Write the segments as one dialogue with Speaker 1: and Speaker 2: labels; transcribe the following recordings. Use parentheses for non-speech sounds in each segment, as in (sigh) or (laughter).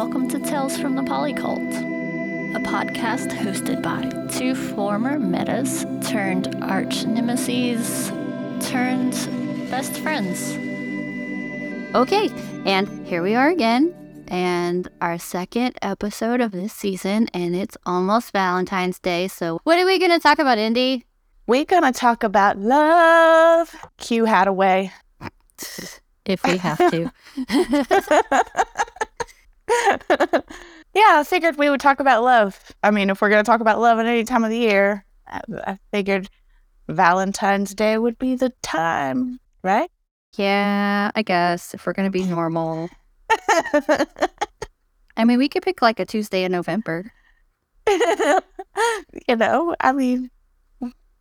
Speaker 1: welcome to Tales from the Polycult, a podcast hosted by two former metas turned arch nemesis turned best friends.
Speaker 2: Okay, and here we are again, and our second episode of this season, and it's almost Valentine's Day. So, what are we going to talk about, Indy?
Speaker 3: We're gonna talk about love. Q Haddaway. (laughs)
Speaker 2: If we have to. (laughs) (laughs) (laughs)
Speaker 3: yeah, I figured we would talk about love. I mean, if we're gonna talk about love at any time of the year, I, I figured Valentine's Day would be the time, right?
Speaker 2: yeah, I guess if we're going to be normal. (laughs) I mean, we could pick like a Tuesday in November. (laughs)
Speaker 3: you know, I mean,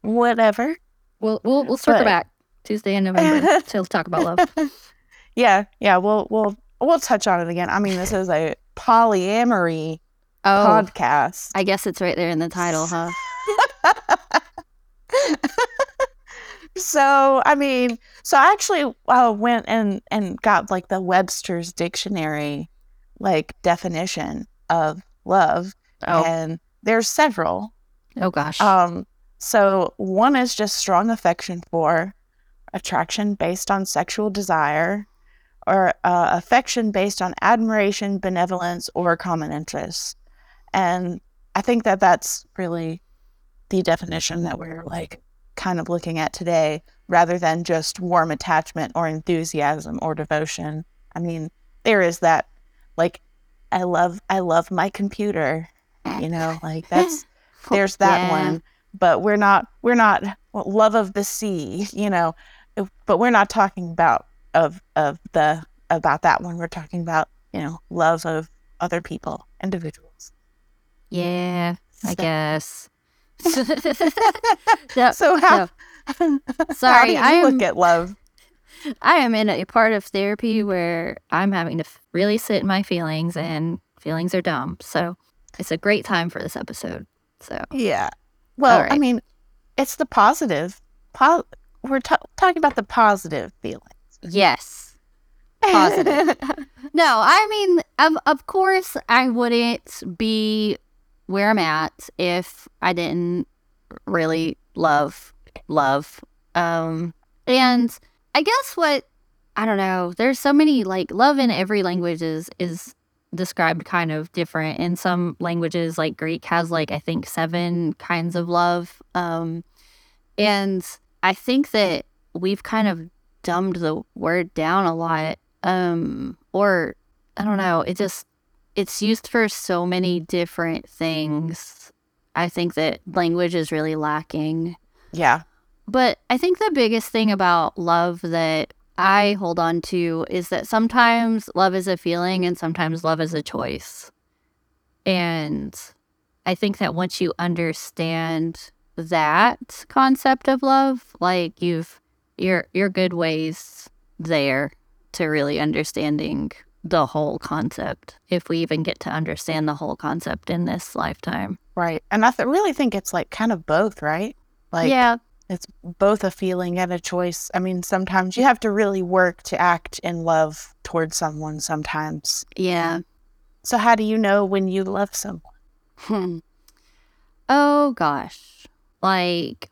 Speaker 3: whatever.
Speaker 2: We'll we'll we'll circle
Speaker 3: But-
Speaker 2: back Tuesday in November to talk about love.
Speaker 3: yeah, yeah, we'll we'll we'll touch on it again. I mean, this is a polyamory
Speaker 2: Oh,
Speaker 3: podcast.
Speaker 2: I guess it's right there in the title, huh? (laughs)
Speaker 3: so I mean, so I actually uh, went and and got like the Webster's dictionary like definition of love,
Speaker 2: Oh,
Speaker 3: and there's several.
Speaker 2: oh gosh.
Speaker 3: Um, so one is just strong affection for, attraction based on sexual desire, or uh, affection based on admiration, benevolence, or common interests. And I think that that's really the definition that we're like kind of looking at today, rather than just warm attachment or enthusiasm or devotion. I mean, there is that, like, I love, I love my computer. You know, like that's (laughs) there's that
Speaker 2: Yeah.
Speaker 3: one but we're not we're not well, love of the sea you know but we're not talking about of of the about that one we're talking about you know love of other people individuals.
Speaker 2: Yeah, I guess. (laughs) No,
Speaker 3: so how, (laughs) how
Speaker 2: Sorry,
Speaker 3: you
Speaker 2: I am
Speaker 3: look at love?
Speaker 2: I am in a part of therapy mm-hmm. where I'm having to really sit in my feelings, and feelings are dumb. So it's a great time for this episode. So
Speaker 3: yeah. Well i mean it's the positive. Po- we're ta- talking about the positive feeling
Speaker 2: yes, Positive. (laughs) no, I mean, of of course, I wouldn't be where I'm at if I didn't really love love. Um, and I guess what I don't know. There's so many like love in every language is is described kind of different. In some languages, like Greek has like I think seven kinds of love. Um, and I think that we've kind of dumbed the word down a lot. Um, or I don't know. It just it's used for so many different things. I think that language is really lacking.
Speaker 3: yeah
Speaker 2: But I think the biggest thing about love that I hold on to is that sometimes love is a feeling and sometimes love is a choice. And I think that once you understand that concept of love, like you've you're you're good ways there to really understanding the whole concept. If we even get to understand the whole concept in this lifetime.
Speaker 3: right and i th- really think it's like kind of both right like
Speaker 2: yeah,
Speaker 3: it's both a feeling and a choice. I mean, sometimes you have to really work to act in love towards someone sometimes.
Speaker 2: yeah.
Speaker 3: So, how do you know when you love someone?
Speaker 2: Hmm. Oh gosh. Like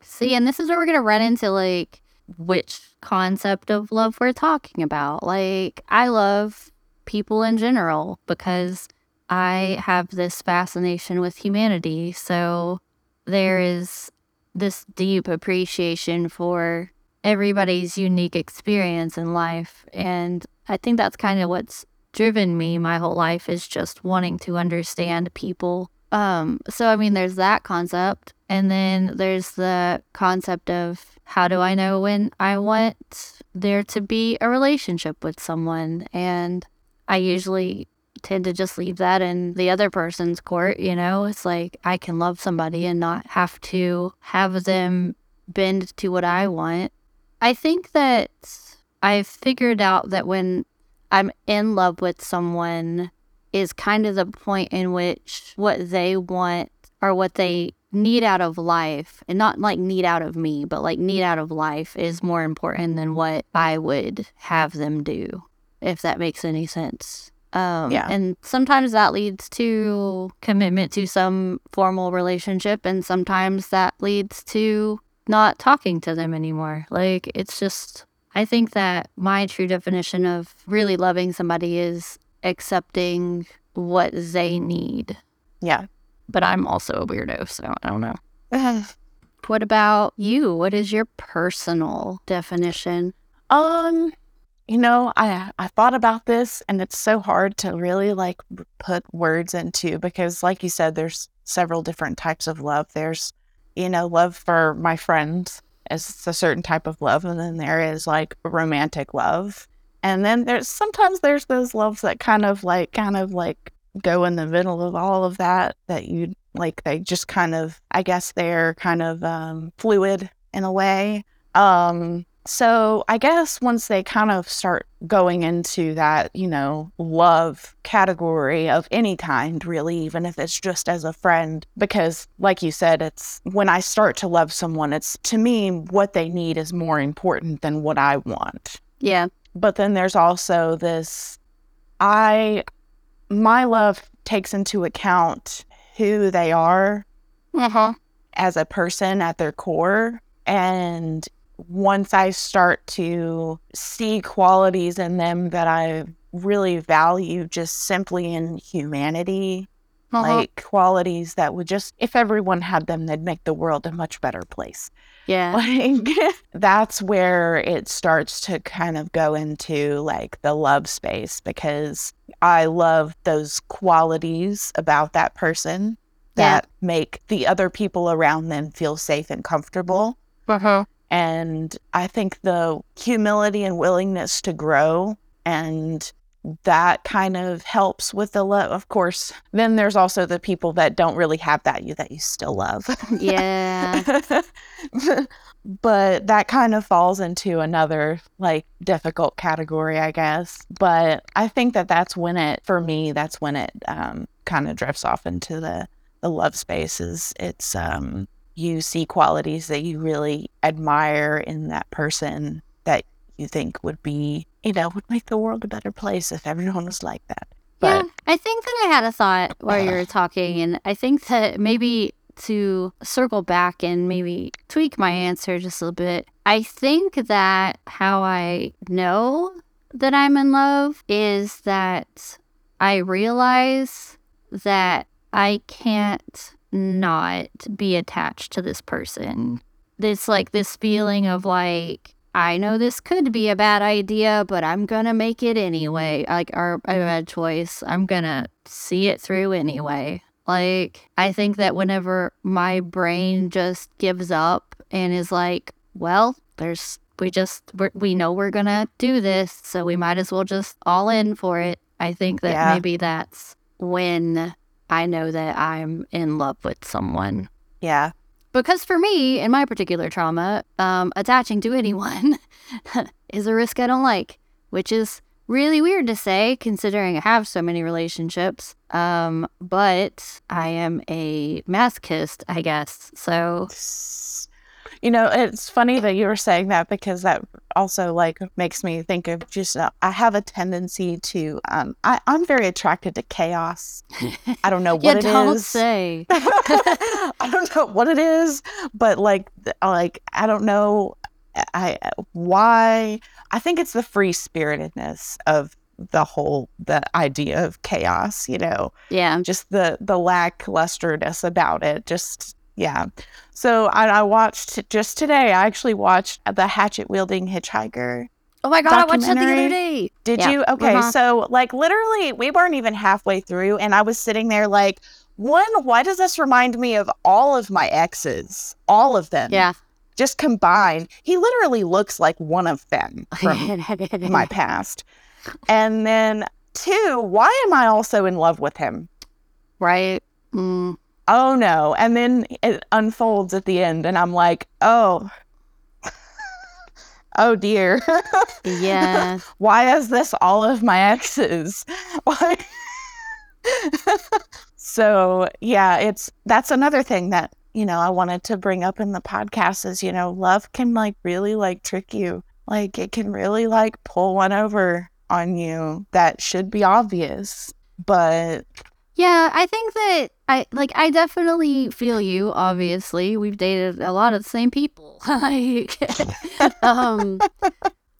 Speaker 2: see, and this is where we're gonna run into like which concept of love we're talking about. Like I love people in general because I have this fascination with humanity. So there is this deep appreciation for everybody's unique experience in life. And I think that's kind of what's driven me my whole life is just wanting to understand people. Um, so I mean there's that concept. And then there's the concept of how do I know when I want there to be a relationship with someone? And I usually tend to just leave that in the other person's court, you know? It's like I can love somebody and not have to have them bend to what I want. I think that I've figured out that when I'm in love with someone is kind of the point in which what they want or what they need out of life and not like need out of me but like need out of life is more important than what i would have them do if that makes any sense Um,
Speaker 3: Yeah.
Speaker 2: And sometimes that leads to commitment to some formal relationship, and sometimes that leads to not talking to them anymore. Like, it's just, I think that my true definition of really loving somebody is accepting what they need.
Speaker 3: Yeah.
Speaker 2: But I'm also a weirdo, so I don't know. What about you? What is your personal definition?
Speaker 3: Um, you know, I I thought about this and it's so hard to really like put words into because like you said there's several different types of love. There's you know, love for my friends is a certain type of love and then there is like romantic love. And then there's sometimes there's those loves that kind of like kind of like go in the middle of all of that that you like they just kind of I guess they're kind of um fluid in a way. Um so I guess once they kind of start going into that, you know, love category of any kind, really, even if it's just as a friend, because like you said, it's when I start to love someone, it's to me, what they need is more important than what I want.
Speaker 2: Yeah.
Speaker 3: But then there's also this I, my love takes into account who they are
Speaker 2: Uh huh.
Speaker 3: as a person at their core. And once I start to see qualities in them that I really value just simply in humanity,
Speaker 2: Uh-huh.
Speaker 3: like qualities that would just, if everyone had them, they'd make the world a much better place.
Speaker 2: yeah. (laughs)
Speaker 3: Like, that's where it starts to kind of go into like the love space because I love those qualities about that person
Speaker 2: Yeah.
Speaker 3: that make the other people around them feel safe and comfortable.
Speaker 2: Uh huh.
Speaker 3: And I think the humility and willingness to grow and that kind of helps with the love. Of course, then there's also the people that don't really have that you that you still love.
Speaker 2: Yeah. (laughs)
Speaker 3: but that kind of falls into another like difficult category, I guess. But I think that that's when it, for me, that's when it um, kind of drifts off into the the love spaces. It's um, you see qualities that you really admire in that person that you think would be, you know, would make the world a better place if everyone was like that.
Speaker 2: yeah. I think that I had a thought while you were talking, and I think that maybe to circle back and maybe tweak my answer just a little bit, I think that how I know that I'm in love is that I realize that I can't not be attached to this person. It's like this feeling of like, I know mm-hmm. this could be a bad idea, but I'm gonna make it mm-hmm. anyway. Like, or a mm-hmm. bad choice. I'm gonna see it through anyway. Like, I think that whenever my brain just gives up and is like, well, there's, we just, we're, we know we're gonna do this, so we might as well just all in for it. I think that
Speaker 3: Yeah.
Speaker 2: maybe that's when I know that I'm in love with someone.
Speaker 3: yeah,
Speaker 2: Because for me, in my particular trauma, um, attaching to anyone (laughs) is a risk I don't like, which is really weird to say considering I have so many relationships. Um, but I am a masochist, I guess. So
Speaker 3: You know, it's funny that you were saying that because that also like makes me think of just uh, I have a tendency to um I I'm very attracted to chaos. (laughs) I don't know what
Speaker 2: yeah,
Speaker 3: it is.
Speaker 2: don't say. (laughs)
Speaker 3: I don't know what it is, but like like I don't know I why I think it's the free spiritedness of the whole the idea of chaos, you know
Speaker 2: Yeah.
Speaker 3: just the the lacklusterness about it just yeah so I, I watched just today i actually watched the hatchet wielding hitchhiker
Speaker 2: Oh my god, I watched that the other day.
Speaker 3: did
Speaker 2: Yeah.
Speaker 3: you okay
Speaker 2: Uh-huh.
Speaker 3: so like literally we weren't even halfway through and i was sitting there like one why does this remind me of all of my exes all of them
Speaker 2: Yeah.
Speaker 3: just combined he literally looks like one of them from (laughs) my past and then two why am i also in love with him
Speaker 2: right. Mm,
Speaker 3: oh no. And then it unfolds at the end, and I'm like, oh, (laughs) oh dear.
Speaker 2: yeah. (laughs)
Speaker 3: Why is this all of my exes? (laughs) Why? so, yeah, it's that's another thing that, you know, I wanted to bring up in the podcast is, you know, love can like really like trick you. Like it can really like pull one over on you that should be obvious. But
Speaker 2: Yeah, I think that I like I definitely feel you, obviously. We've dated a lot of the same people. (laughs) like (laughs) um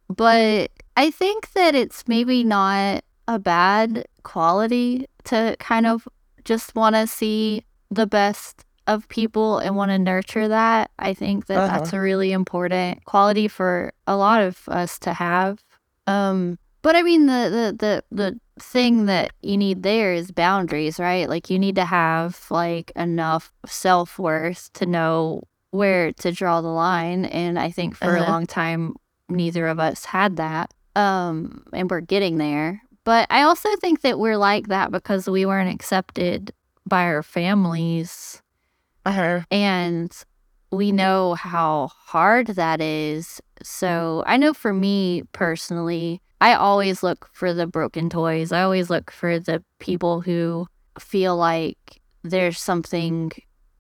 Speaker 2: but I think that it's maybe not a bad quality to kind of just want to see the best of people and want to nurture that. I think that
Speaker 3: Uh-huh.
Speaker 2: that's a really important quality for a lot of us to have. Um but I mean the the the the thing that you need there is boundaries, right? Like you need to have like enough self-worth to know where to draw the line and I think for a
Speaker 3: Uh-huh.
Speaker 2: long time neither of us had that. Um and we're getting there. But I also think that we're like that because we weren't accepted by our families
Speaker 3: uh,
Speaker 2: and we know how hard that is. So I know for me personally, I always look for the broken toys. I always look for the people who feel like there's something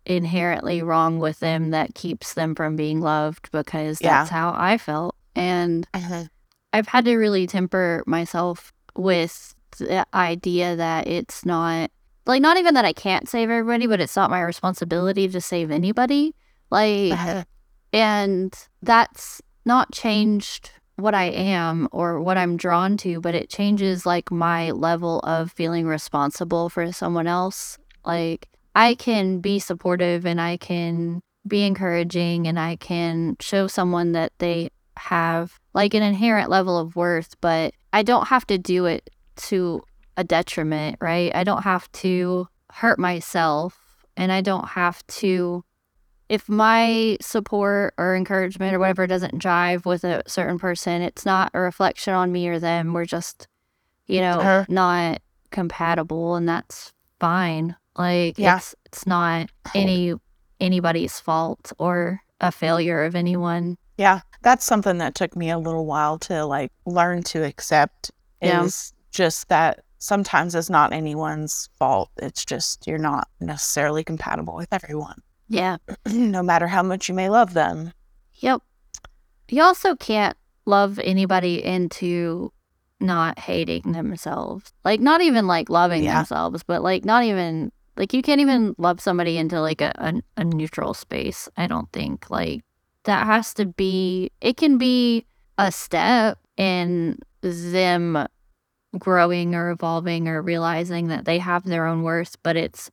Speaker 2: inherently wrong with them that keeps them from being loved because
Speaker 3: Yeah.
Speaker 2: that's how I felt. And
Speaker 3: uh,
Speaker 2: I've had to really temper myself with the idea that it's not like not even that I can't save everybody, but it's not my responsibility to save anybody. Like
Speaker 3: uh,
Speaker 2: and that's not changed what I am or what I'm drawn to, but it changes like my level of feeling responsible for someone else. Like I can be supportive and I can be encouraging and I can show someone that they have like an inherent level of worth, but I don't have to do it to a detriment, right? I don't have to hurt myself and I don't have to if my support or encouragement or whatever doesn't jive with a certain person, it's not a reflection on me or them. We're just, you know,
Speaker 3: Uh-huh.
Speaker 2: not compatible and that's fine. Like
Speaker 3: Yeah.
Speaker 2: it's it's not any anybody's fault or a failure of anyone.
Speaker 3: yeah, that's something that took me a little while to like learn to accept
Speaker 2: Yeah.
Speaker 3: is just that sometimes it's not anyone's fault. It's just you're not necessarily compatible with everyone,
Speaker 2: Yeah. (clears throat)
Speaker 3: no matter how much you may love them.
Speaker 2: Yep. You also can't love anybody into not hating themselves. Like not even like loving
Speaker 3: Yeah.
Speaker 2: themselves, but like not even like you can't even love somebody into like a, a, a neutral space. I don't think like that has to be it can be a step in them growing or evolving or realizing that they have their own worth, but it's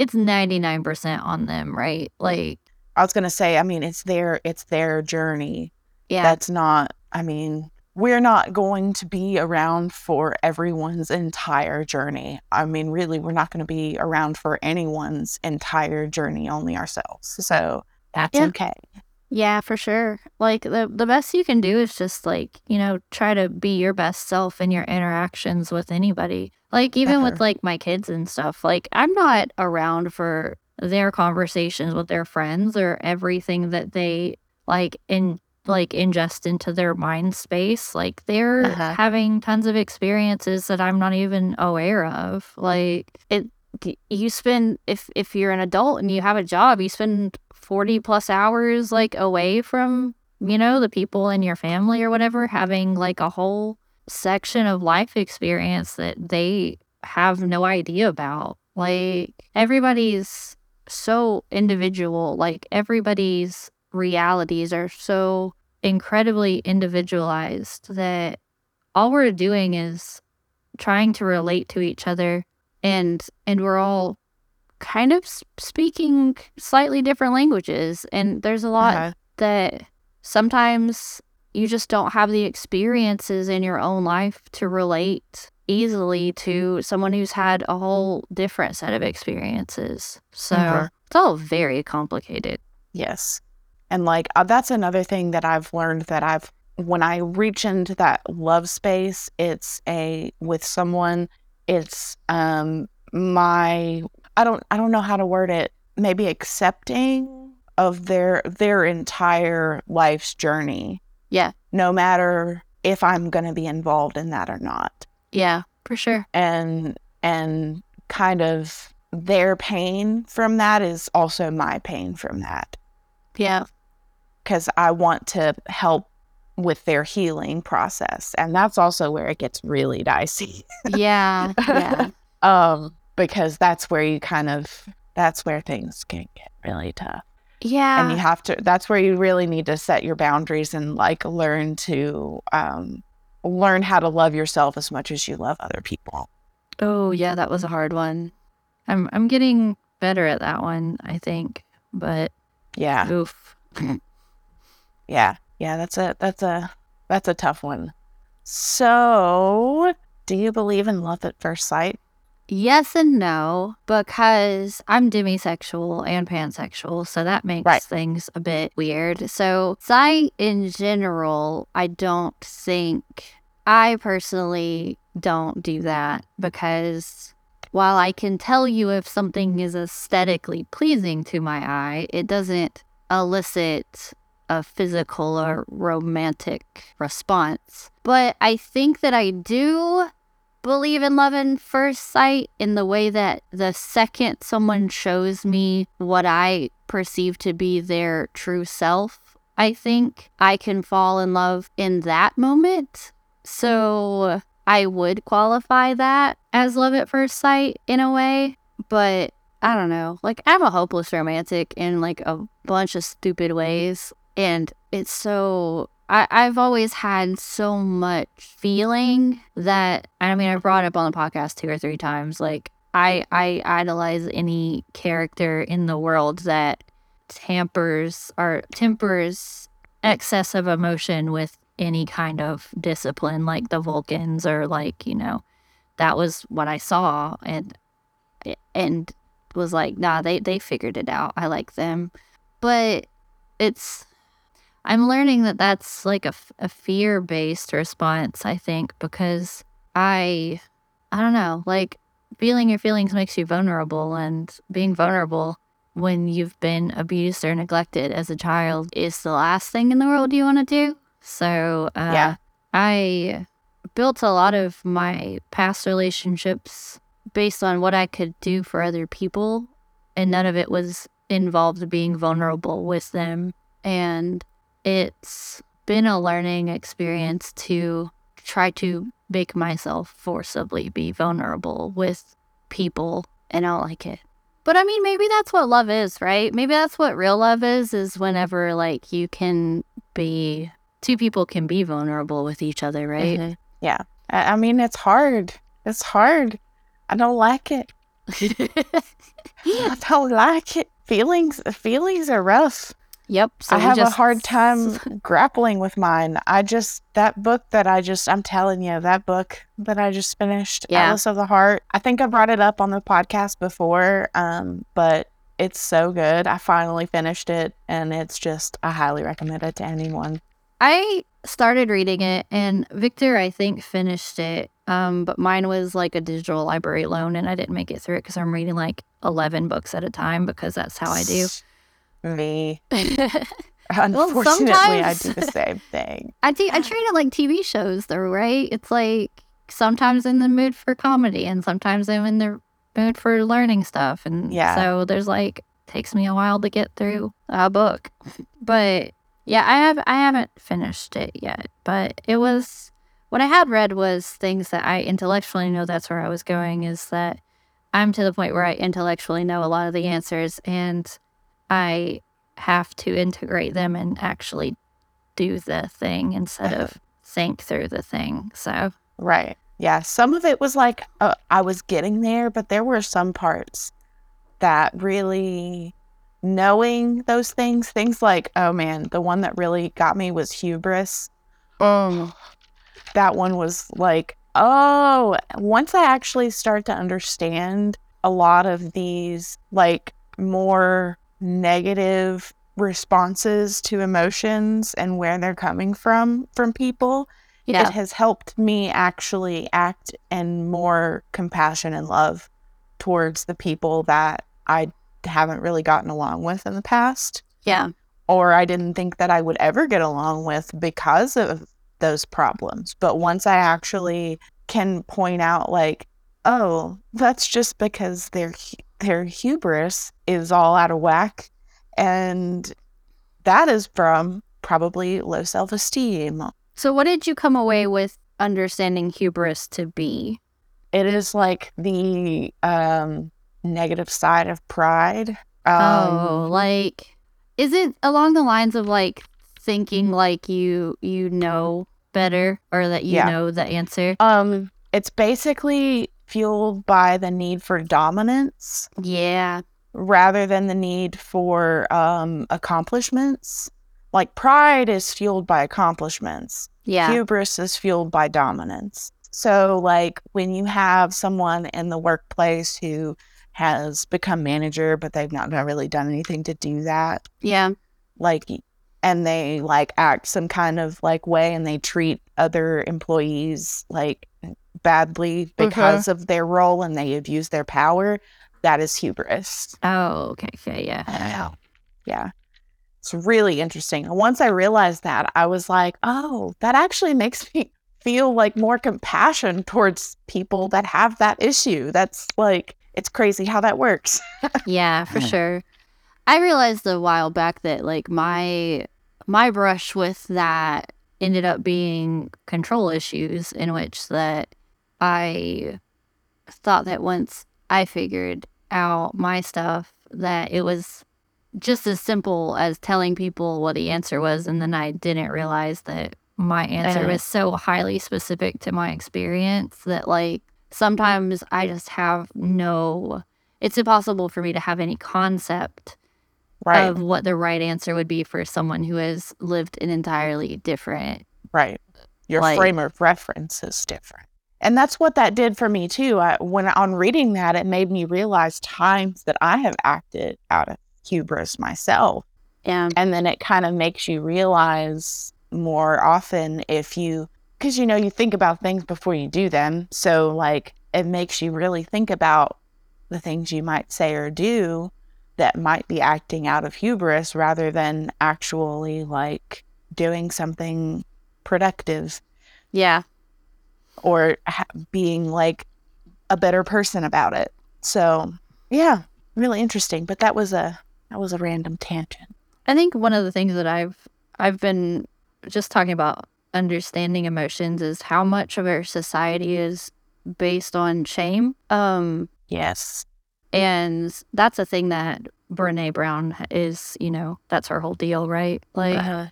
Speaker 2: it's 99% on them, right? Like
Speaker 3: I was gonna say, I mean, it's their it's their journey.
Speaker 2: yeah.
Speaker 3: That's not. I mean, we're not going to be around for everyone's entire journey. I mean, really, we're not going to be around for anyone's entire journey, only ourselves. So that's
Speaker 2: Yeah.
Speaker 3: okay.
Speaker 2: Yeah, for sure. Like the the best you can do is just like, you know, try to be your best self in your interactions with anybody. Like even with
Speaker 3: Uh-huh.
Speaker 2: like my kids and stuff. Like I'm not around for their conversations with their friends or everything that they like in like ingest into their mind space. Like they're
Speaker 3: Uh-huh.
Speaker 2: having tons of experiences that I'm not even aware of. Like it you spend if if you're an adult and you have a job, you spend 40 plus hours like away from, you know, the people in your family or whatever having like a whole section of life experience that they have no idea about. Like everybody's so individual, like everybody's realities are so incredibly individualized that all we're doing is trying to relate to each other and and we're all kind of speaking slightly different languages and there's a lot
Speaker 3: Uh-huh.
Speaker 2: that sometimes you just don't have the experiences in your own life to relate easily to someone who's had a whole different set of experiences so
Speaker 3: Mhm.
Speaker 2: it's all very complicated
Speaker 3: Yes. And like uh, that's another thing that I've learned that I've when I reach into that love space, it's a with someone, it's um my I don't I don't know how to word it, maybe accepting of their their entire life's journey.
Speaker 2: Yeah.
Speaker 3: No matter if I'm going to be involved in that or not.
Speaker 2: yeah for sure
Speaker 3: And and kind of their pain from that is also my pain from that
Speaker 2: yeah
Speaker 3: because I want to help with their healing process. And that's also where it gets really dicey.
Speaker 2: Yeah. Yeah. (laughs)
Speaker 3: um, because that's where you kind of that's where things can get really tough.
Speaker 2: Yeah.
Speaker 3: And you have to that's where you really need to set your boundaries and like learn to um learn how to love yourself as much as you love other people.
Speaker 2: oh, yeah, that was a hard one. I'm I'm getting better at that one, I think. But
Speaker 3: Yeah.
Speaker 2: oof.
Speaker 3: Yeah. Yeah, that's a that's a that's a tough one. So, do you believe in love at first sight?
Speaker 2: Yes and no, because I'm demisexual and pansexual, so that makes
Speaker 3: Right.
Speaker 2: things a bit weird. So, sight in general, I don't think, I personally don't do that because while I can tell you if something is aesthetically pleasing to my eye, it doesn't elicit a physical or romantic response. But I think that I do believe in love in first sight in the way that the second someone shows me what I perceive to be their true self, I think I can fall in love in that moment. So I would qualify that as love at first sight in a way, but I don't know. Like I'm a hopeless romantic in like a bunch of stupid ways. And it's so I, I've always had so much feeling that I mean I brought up on the podcast two or three times. Like I I idolize any character in the world that tampers or tempers excess of emotion with any kind of discipline like the Vulcans or like, you know, that was what I saw and and was like, nah, they they figured it out. I like them. But it's I'm learning that that's like a, f- a fear based response, I think, because I, I don't know, like feeling your feelings makes you vulnerable, and being vulnerable when you've been abused or neglected as a child is the last thing in the world you want to do. So, uh,
Speaker 3: Yeah.
Speaker 2: I built a lot of my past relationships based on what I could do for other people, and none of it was involved being vulnerable with them. And it's been a learning experience to try to make myself forcibly be vulnerable with people and I don't like it. But I mean maybe that's what love is, right? Maybe that's what real love is is whenever like you can be two people can be vulnerable with each other, right?
Speaker 3: Mhm. Yeah. I, I mean, it's hard. It's hard. I don't like it. (laughs) I don't like it. Feelings feelings are rough.
Speaker 2: Yep. So
Speaker 3: I have a hard (laughs) time grappling with mine. I just that book that I just I'm telling you that book that I just finished,
Speaker 2: Yeah.
Speaker 3: Atlas of the Heart. I think I brought it up on the podcast before, um, but it's so good. I finally finished it, and it's just I highly recommend it to anyone.
Speaker 2: I started reading it and Victor I think finished it. Um, but mine was like a digital library loan and I didn't make it through it because I'm reading like eleven books at a time because that's how I do.
Speaker 3: Me, (laughs) unfortunately, I do the same thing. (laughs)
Speaker 2: I do I treat it like TV shows though, right? It's like sometimes in the mood for comedy and sometimes I'm in the mood for learning stuff. And
Speaker 3: Yeah.
Speaker 2: so there's like takes me a while to get through a book. But yeah, I have I haven't finished it yet. But it was what I had read was things that I intellectually know that's where I was going is that I'm to the point where I intellectually know a lot of the answers and I have to integrate them and actually do the thing instead of (laughs) think through the thing. So,
Speaker 3: Right. Yeah. Some of it was like uh, I was getting there, but there were some parts that really knowing those things, things like, oh man, the one that really got me was hubris.
Speaker 2: um, (sighs)
Speaker 3: That one was like, oh, once I actually start to understand a lot of these like more negative responses to emotions and where they're coming from from people
Speaker 2: yeah,
Speaker 3: it has helped me actually act in more compassion and love towards the people that I haven't really gotten along with in the past,
Speaker 2: yeah,
Speaker 3: or I didn't think that I would ever get along with because of those problems. But once I actually can point out, like, oh, that's just because their hu- their hubris is all out of whack, and that is from probably low self esteem
Speaker 2: So, what did you come away with understanding hubris to be?
Speaker 3: It is like the um, negative side of pride. Um,
Speaker 2: oh, like is it along the lines of like thinking like you you know better or that you
Speaker 3: Yeah.
Speaker 2: know the answer?
Speaker 3: um, it's basically fueled by the need for dominance
Speaker 2: Yeah.
Speaker 3: rather than the need for um, accomplishments. Like pride is fueled by accomplishments.
Speaker 2: Yeah.
Speaker 3: Hubris is fueled by dominance. So, like when you have someone in the workplace who has become manager, but they've not really done anything to do that,
Speaker 2: yeah.
Speaker 3: like, and they like act some kind of like way and they treat other employees like badly because uh-huh. of their role and they abuse their power, that is hubris.
Speaker 2: Oh, okay. Okay. Yeah.
Speaker 3: Yeah. It's really interesting. And once I realized that, I was like, oh, that actually makes me (laughs) feel like more compassion towards people that have that issue. That's like, it's crazy how that works. (laughs)
Speaker 2: Yeah, for sure. I realized a while back that like my my brush with that ended up being control issues in which that I thought that once I figured out my stuff that it was just as simple as telling people what the answer was and then I didn't realize that my answer
Speaker 3: Uh-huh.
Speaker 2: was so highly specific to my experience that like sometimes I just have no it's impossible for me to have any concept
Speaker 3: Right.
Speaker 2: of what the right answer would be for someone who has lived an entirely different
Speaker 3: right. Your
Speaker 2: like-
Speaker 3: frame of reference is different. And that's what that did for me too. I, when on reading that, it made me realize times that I have acted out of hubris myself.
Speaker 2: and
Speaker 3: and then it kind of makes you realize more often if you because you know you think about things before you do them so like it makes you really think about the things you might say or do that might be acting out of hubris rather than actually like doing something productive
Speaker 2: yeah
Speaker 3: or ha- being like a better person about it so yeah really interesting but that was a that was a random tangent
Speaker 2: I think one of the things that I've I've been just talking about understanding emotions is how much of our society is based on shame. Um
Speaker 3: yes
Speaker 2: and that's a thing that Brene Brown is, you know, that's her whole deal, right? Like
Speaker 3: Uh-huh.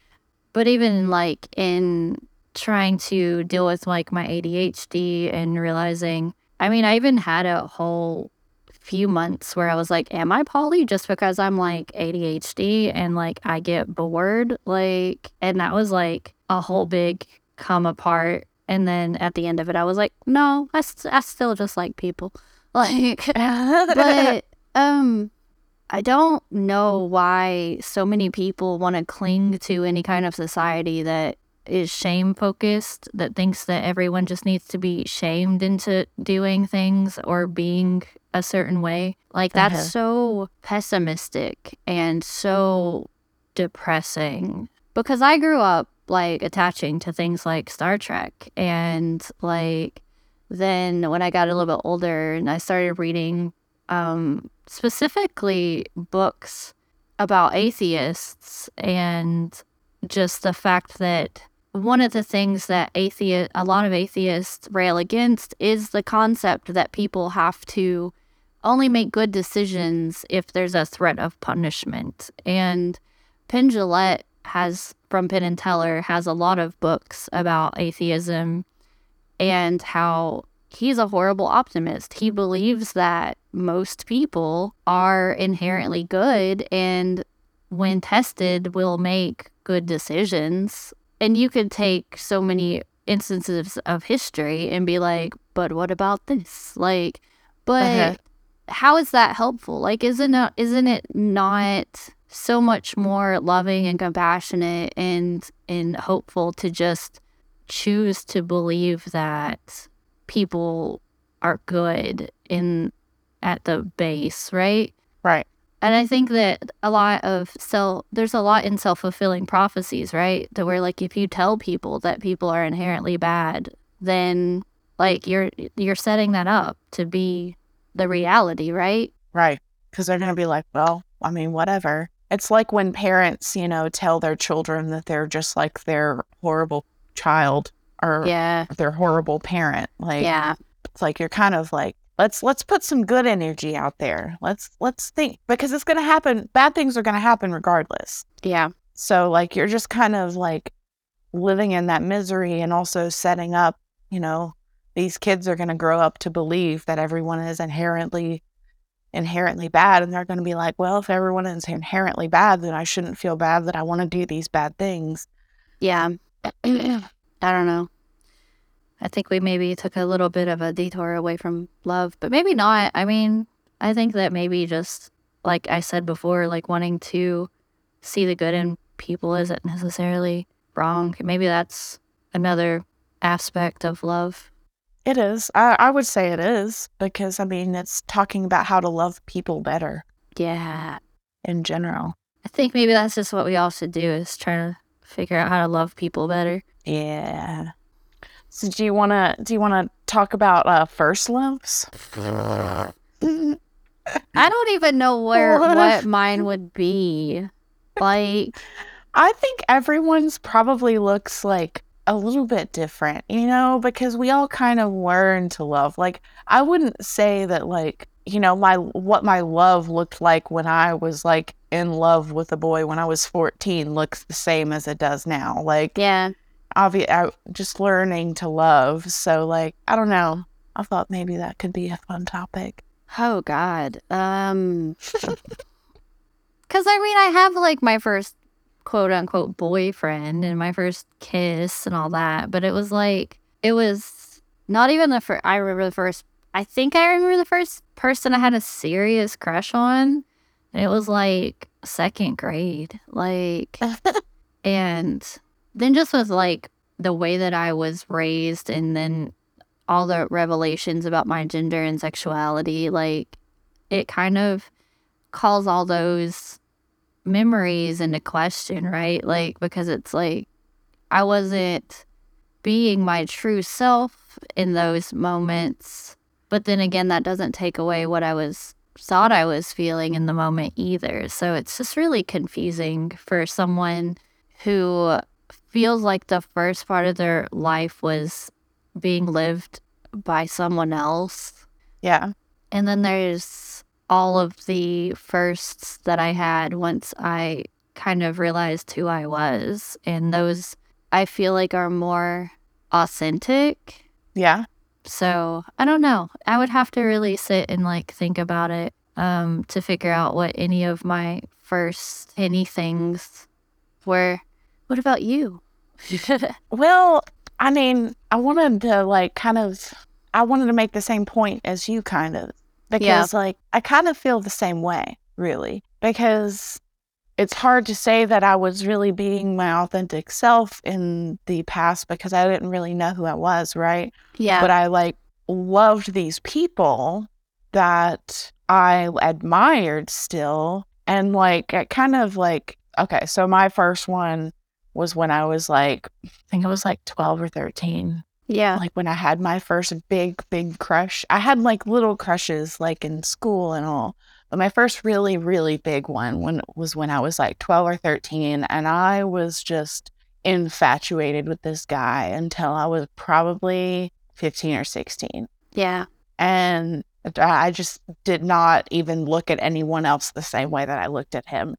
Speaker 2: but even like in trying to deal with like my ADHD and realizing I mean I even had a whole few months where I was like am I poly just because I'm like ADHD and like I get bored? Like and that was like a whole big come apart. And then at the end of it I was like no I, st- I still just like people. (laughs) Like but um I don't know why so many people want to cling to any kind of society that is shame focused that thinks that everyone just needs to be shamed into doing things or being a certain way. Like that's
Speaker 3: Uh-huh.
Speaker 2: so pessimistic and so depressing because I grew up like attaching to things like Star Trek and like then when I got a little bit older and I started reading um specifically books about atheists and just the fact that one of the things that atheist a lot of atheists rail against is the concept that people have to only make good decisions if there's a threat of punishment and Penn Jillette has from Penn and Teller has a lot of books about atheism and how he's a horrible optimist. He believes that most people are inherently good and when tested will make good decisions. And you could take so many instances of history and be like, but what about this? Like, but
Speaker 3: Uh-huh.
Speaker 2: how is that helpful? Like, isn't it, isn't it not so much more loving and compassionate and and hopeful to just choose to believe that people are good in at the base, right?
Speaker 3: right
Speaker 2: And I think that a lot of self, there's a lot in self fulfilling prophecies, right? That where like if you tell people that people are inherently bad, then like you're you're setting that up to be the reality, right?
Speaker 3: Right. Because they're going to be like, well, I mean, whatever. It's like when parents, you know, tell their children that they're just like their horrible child or
Speaker 2: Yeah.
Speaker 3: their horrible parent. Like
Speaker 2: Yeah.
Speaker 3: it's like you're kind of like let's let's put some good energy out there. Let's let's think because it's going to happen. Bad things are going to happen regardless.
Speaker 2: Yeah.
Speaker 3: So like you're just kind of like living in that misery and also setting up, you know, these kids are going to grow up to believe that everyone is inherently inherently bad and they're going to be like, well, if everyone is inherently bad, then I shouldn't feel bad that I want to do these bad things.
Speaker 2: Yeah. (clears throat) I don't know. I think we maybe took a little bit of a detour away from love, but maybe not. I mean, I think that maybe just like I said before, like wanting to see the good in people isn't necessarily wrong. Maybe that's another aspect of love.
Speaker 3: It is. I, I would say it is because I mean, it's talking about how to love people better
Speaker 2: Yeah.
Speaker 3: in general.
Speaker 2: I think maybe that's just what we all should do is try to figure out how to love people better.
Speaker 3: Yeah. So do you want to do you want to talk about uh, first loves?
Speaker 2: I don't even know where
Speaker 3: What?
Speaker 2: what mine would be. Like
Speaker 3: I think everyone's probably looks like a little bit different, you know, because we all kind of learn to love. Like I wouldn't say that like, you know, my what my love looked like when I was like in love with a boy when I was 14 looks the same as it does now. Like
Speaker 2: yeah.
Speaker 3: Obvi- I, just learning to love. So like, I don't know. I thought maybe that could be a fun topic.
Speaker 2: Oh God. Um. (laughs) Because I mean, I have like my first quote unquote boyfriend and my first kiss and all that, but it was like it was not even the first. I remember the first. I think I remember the first person I had a serious crush on. And it was like second grade. Like, (laughs) and then just with like the way that I was raised and then all the revelations about my gender and sexuality, like it kind of calls all those memories into question, right? Like, because it's like I wasn't being my true self in those moments. But then again, that doesn't take away what I was thought I was feeling in the moment either. So it's just really confusing for someone who feels like the first part of their life was being lived by someone else.
Speaker 3: Yeah.
Speaker 2: And then there's all of the firsts that I had once I kind of realized who I was. And those I feel like are more authentic.
Speaker 3: Yeah.
Speaker 2: So I don't know. I would have to really sit and like think about it um, to figure out what any of my first anythings were. What about you? (laughs)
Speaker 3: Well, I mean, I wanted to like kind of, I wanted to make the same point as you kind of, because like I kind of feel the same way, really, because it's hard to say that I was really being my authentic self in the past because I didn't really know who I was, right?
Speaker 2: yeah.
Speaker 3: But I like loved these people that I admired still. And like, I kind of like, okay, so my first one was when I was like, I think I was like 12 or 13.
Speaker 2: yeah.
Speaker 3: Like when I had my first big, big crush. I had like little crushes like in school and all. But my first really, really big one when was when I was like 12 or 13. And I was just infatuated with this guy until I was probably 15 or 16
Speaker 2: Yeah.
Speaker 3: and uh, I just did not even look at anyone else the same way that I looked at him.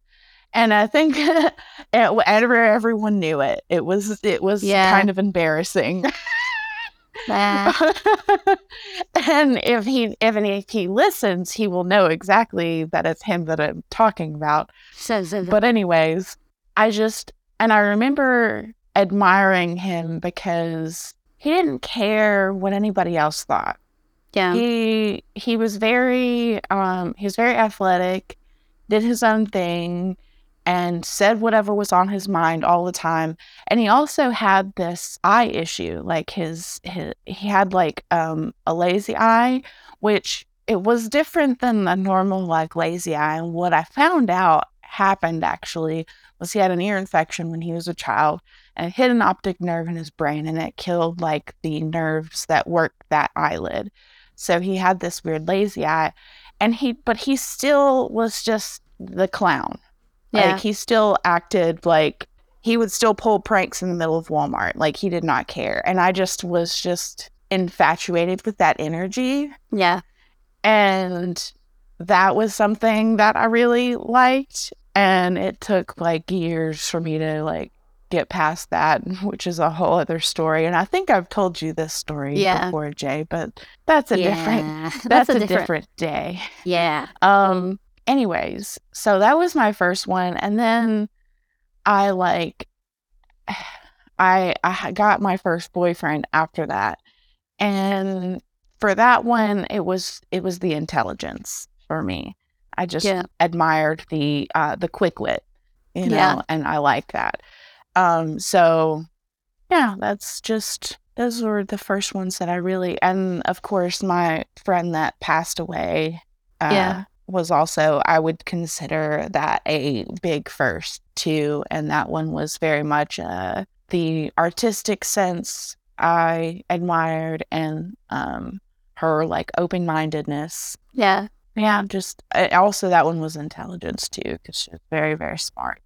Speaker 3: And I think (laughs) everyone knew it. It was it was
Speaker 2: Yeah.
Speaker 3: kind of embarrassing. (laughs)
Speaker 2: Nah. (laughs)
Speaker 3: and if he if, he listens, he will know exactly that it's him that I'm talking about. But anyways, I just and I remember admiring him because he didn't care what anybody else thought
Speaker 2: yeah.
Speaker 3: he he was very um he was very athletic did his own thing and said whatever was on his mind all the time and he also had this eye issue like his, his he had like um a lazy eye which it was different than a normal like lazy eye and what i found out happened actually was he had an ear infection when he was a child and it hit an optic nerve in his brain and it killed like the nerves that work that eyelid. So he had this weird lazy eye and he but he still was just the clown
Speaker 2: Yeah.
Speaker 3: like he still acted like he would still pull pranks in the middle of Walmart. Like he did not care. And I just was just infatuated with that energy.
Speaker 2: Yeah.
Speaker 3: And that was something that I really liked. And it took like years for me to like get past that, (laughs) which is a whole other story. And I think I've told you this story
Speaker 2: Yeah.
Speaker 3: before, J, but that's a different
Speaker 2: Yeah. (laughs)
Speaker 3: that's, a, different, day.
Speaker 2: Yeah.
Speaker 3: Um anyways, so that was my first one and then I like (sighs) I I got my first boyfriend after that. And for that one it was it was the intelligence for me. I just
Speaker 2: Yeah.
Speaker 3: admired the uh the quick wit, you know,
Speaker 2: Yeah.
Speaker 3: and I like that. Um so yeah, that's just those were the first ones that I really and of course my friend that passed away uh,
Speaker 2: Yeah.
Speaker 3: Was also I would consider that a big first too and that one was very much uh the artistic sense I admired and um her like open-mindedness
Speaker 2: Yeah.
Speaker 3: yeah just uh, also that one was intelligence too because she was very very smart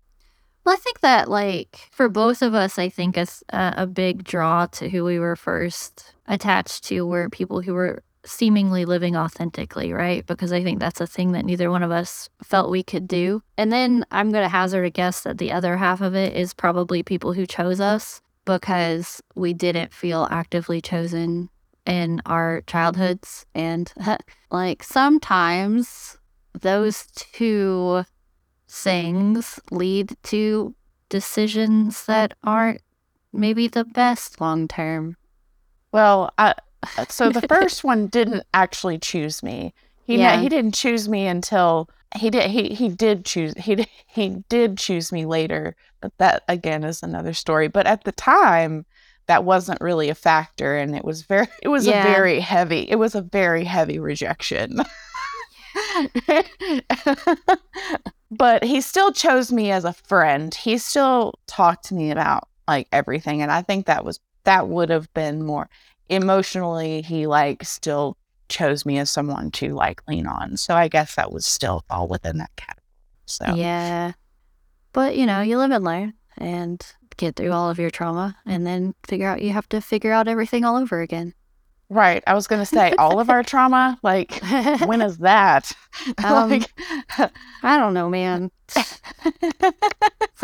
Speaker 2: Well, I think that like for both of us, I think a big draw to who we were first attached to were people who were seemingly living authentically, right? Because I think that's a thing that neither one of us felt we could do. Mm-hmm. And then I'm going to hazard a guess that the other half of it is probably people who chose us because we didn't feel actively chosen in our childhoods. And (laughs) like sometimes those two things lead to decisions that aren't maybe the best long term.
Speaker 3: Well, I, so the (laughs) first one didn't actually choose me. He
Speaker 2: Yeah.
Speaker 3: he didn't choose me until he did he he did choose he (laughs) he did choose me later, but that again is another story. But at the time, that wasn't really a factor, and it was very (laughs) it was
Speaker 2: Yeah.
Speaker 3: a very heavy it was a very heavy rejection. but he still chose me as a friend. He still talked to me about like everything, and I think that was that would have been more emotionally. He like still chose me as someone to like lean on. So I guess that would still fall within that category. So
Speaker 2: Yeah. But you know, you live and learn and get through all of your trauma and then figure out you have to figure out everything all over again.
Speaker 3: right, I was gonna say all of our (laughs) trauma. Like when is that? (laughs)
Speaker 2: Um,
Speaker 3: like,
Speaker 2: I don't know, man. (laughs)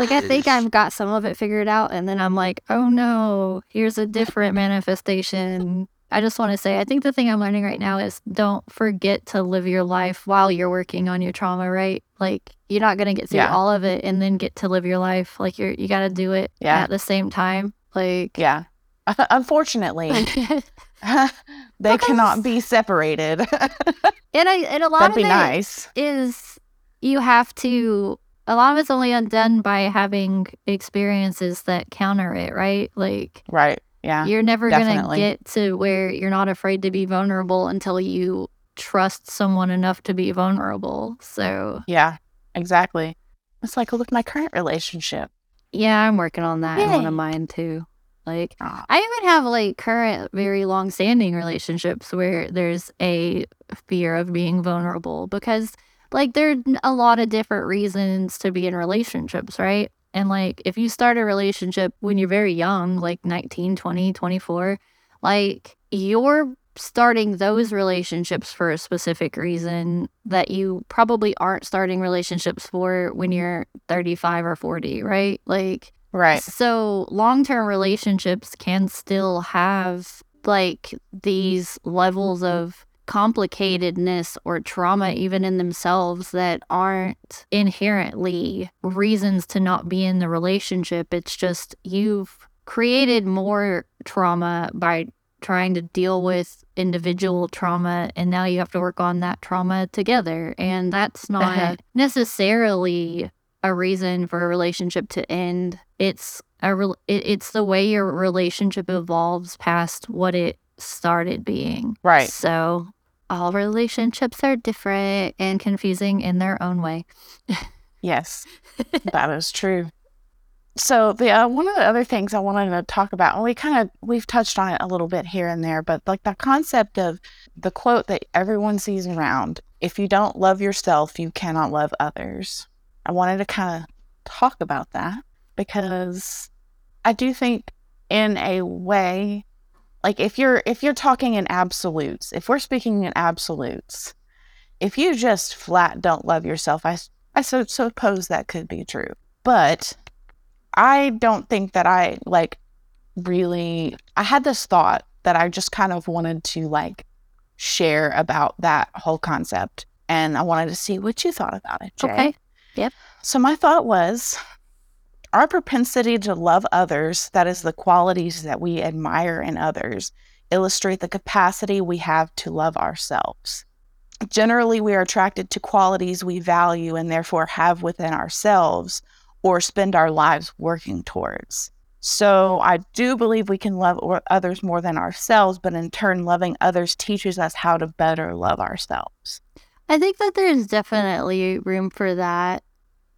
Speaker 2: Like I think I've got some of it figured out, and then I'm like, oh no, here's a different manifestation. I just want to say, I think the thing I'm learning right now is don't forget to live your life while you're working on your trauma, right? Like you're not gonna get through
Speaker 3: Yeah.
Speaker 2: all of it and then get to live your life. Like you're you got to do it
Speaker 3: Yeah.
Speaker 2: at the same time. Like
Speaker 3: yeah. (laughs) Unfortunately, (laughs) (laughs) they cannot be separated.
Speaker 2: and I and a lot
Speaker 3: That'd
Speaker 2: of
Speaker 3: be
Speaker 2: it
Speaker 3: nice.
Speaker 2: is you have to a lot of it's only undone by having experiences that counter it, right? Like
Speaker 3: Right. Yeah.
Speaker 2: you're never going to get to where you're not afraid to be vulnerable until you trust someone enough to be vulnerable. So,
Speaker 3: Yeah. Exactly. It's like with my current relationship.
Speaker 2: yeah, I'm working on that in one
Speaker 3: Yay.
Speaker 2: of mine too. Like I even have like current very long standing relationships where there's a fear of being vulnerable because like there are a lot of different reasons to be in relationships, right? And like if you start a relationship when you're very young, like 19, 20, 24, like you're starting those relationships for a specific reason that you probably aren't starting relationships for when you're 35 or 40, right? Like
Speaker 3: Right.
Speaker 2: so long term relationships can still have like these levels of complicatedness or trauma even in themselves that aren't inherently reasons to not be in the relationship. It's just you've created more trauma by trying to deal with individual trauma and now you have to work on that trauma together and that's
Speaker 3: Uh-huh.
Speaker 2: not necessarily a reason for a relationship to end. It's a it, it's the way your relationship evolves past what it started being.
Speaker 3: Right.
Speaker 2: So all relationships are different and confusing in their own way.
Speaker 3: Yes, (laughs) that is true. So the uh, one of the other things I wanted to talk about, and we kind of we've touched on it a little bit here and there, but like the concept of the quote that everyone sees around: "If you don't love yourself, you cannot love others." I wanted to kind of talk about that. because I do think in a way like if you're if you're talking in absolutes, if we're speaking in absolutes, if you just flat don't love yourself, I I so, suppose that could be true. But I don't think that I like really I had this thought that I just kind of wanted to like share about that whole concept and I wanted to see what you thought about it. J.
Speaker 2: Okay. Yep.
Speaker 3: So my thought was our propensity to love others, that is the qualities that we admire in others, illustrate the capacity we have to love ourselves. Generally, we are attracted to qualities we value and therefore have within ourselves or spend our lives working towards. So, I do believe we can love others more than ourselves, but in turn, loving others teaches us how to better love ourselves.
Speaker 2: I think that there's definitely room for that.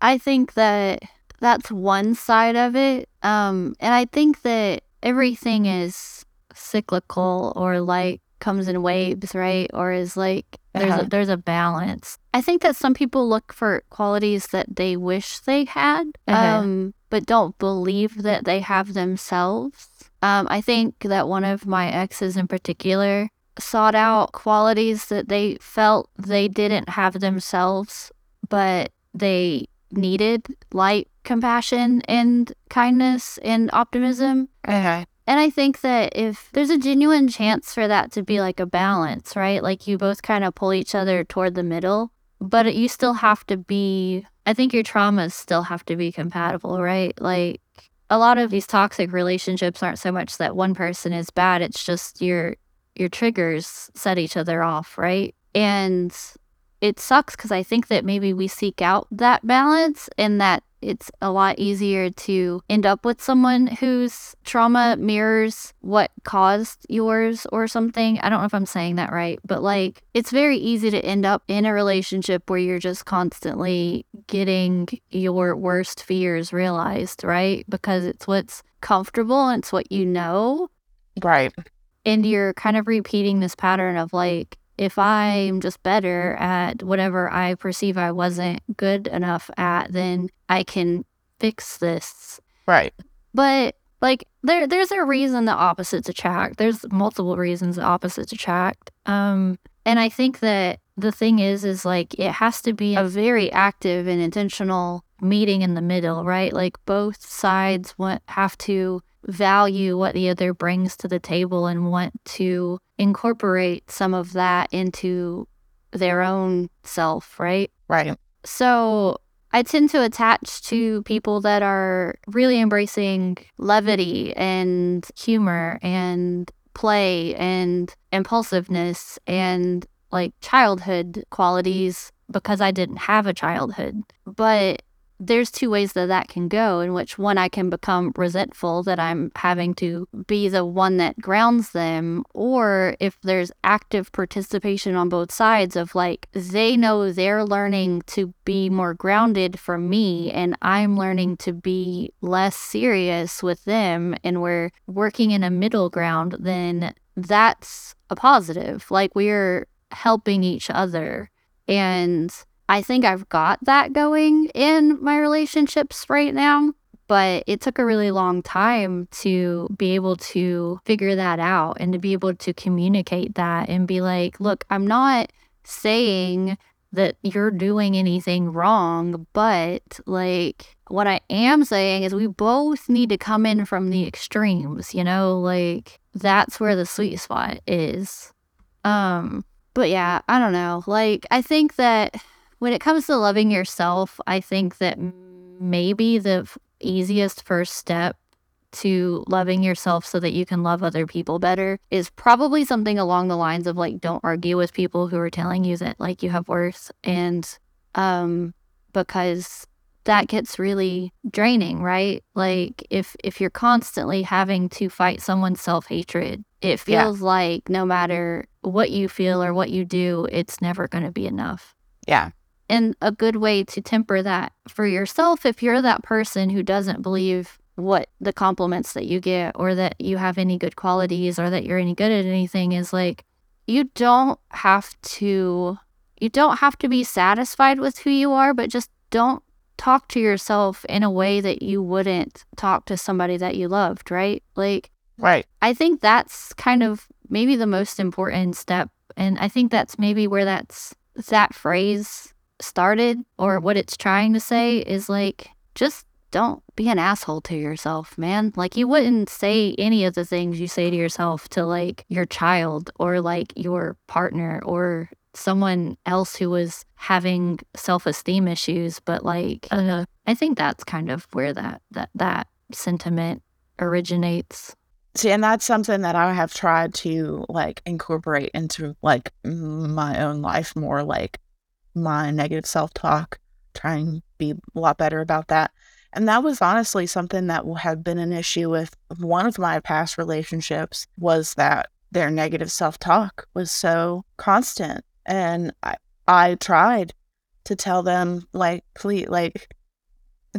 Speaker 2: I think that that's one side of it. Um, and I think that everything is cyclical or like comes in waves, right? Or is like there's
Speaker 3: Uh-huh.
Speaker 2: a, there's a balance. I think that some people look for qualities that they wish they had,
Speaker 3: Uh-huh.
Speaker 2: um, but don't believe that they have themselves. Um, I think that one of my exes in particular sought out qualities that they felt they didn't have themselves, but they needed, light, compassion and kindness and optimism.
Speaker 3: Okay.
Speaker 2: And I think that if there's a genuine chance for that to be like a balance, right? Like you both kind of pull each other toward the middle, but you still have to be, I think your traumas still have to be compatible, right? Like a lot of these toxic relationships aren't so much that one person is bad, it's just your your triggers set each other off, right? And it sucks because I think that maybe we seek out that balance and that it's a lot easier to end up with someone whose trauma mirrors what caused yours or something. I don't know if I'm saying that right, but like it's very easy to end up in a relationship where you're just constantly getting your worst fears realized, right? Because it's what's comfortable and it's what you know
Speaker 3: Right.
Speaker 2: and you're kind of repeating this pattern of like if i'm just better at whatever i perceive i wasn't good enough at then i can fix this.
Speaker 3: Right.
Speaker 2: but like there there's a reason the opposites attract. There's multiple reasons the opposites attract. Um and i think that the thing is is like it has to be a very active and intentional meeting in the middle right? Like both sides want have to value what the other brings to the table and want to incorporate some of that into their own self right
Speaker 3: Right.
Speaker 2: so I tend to attach to people that are really embracing levity and humor and play and impulsiveness and like childhood qualities because I didn't have a childhood. But there's two ways that that can go in which one I can become resentful that I'm having to be the one that grounds them or if there's active participation on both sides of like they know they're learning to be more grounded from me and I'm learning to be less serious with them and we're working in a middle ground then that's a positive. Like we're helping each other. And I think I've got that going in my relationships right now, but it took a really long time to be able to figure that out and to be able to communicate that and be like, look, I'm not saying that you're doing anything wrong, but like what I am saying is we both need to come in from the extremes, you know, like that's where the sweet spot is. Um but yeah, I don't know. Like I think that when it comes to loving yourself, I think that maybe the easiest first step to loving yourself so that you can love other people better is probably something along the lines of like don't argue with people who are telling you that like you have worth and um because that gets really draining, right? Like if if you're constantly having to fight someone's self-hatred, it
Speaker 3: Yeah.
Speaker 2: feels like no matter what you feel or what you do, it's never going to be enough.
Speaker 3: Yeah.
Speaker 2: And a good way to temper that for yourself, if you're that person who doesn't believe what the compliments that you get or that you have any good qualities or that you're any good at anything, is like you don't have to you don't have to be satisfied with who you are, but just don't talk to yourself in a way that you wouldn't talk to somebody that you loved, right? Like,
Speaker 3: Right.
Speaker 2: I think that's kind of maybe the most important step. And I think that's maybe where that's that phrase started or what it's trying to say is like, just don't be an asshole to yourself, man. Like, you wouldn't say any of the things you say to yourself to like your child or like your partner or someone else who was having self-esteem issues but like I, I think that's kind of where that that that sentiment originates
Speaker 3: See, and that's something that I have tried to like incorporate into like my own life more, like my negative self talk, try and be a lot better about that. And that was honestly something that have been an issue with one of my past relationships was that their negative self talk was so constant. And I, I tried to tell them, like, please, like,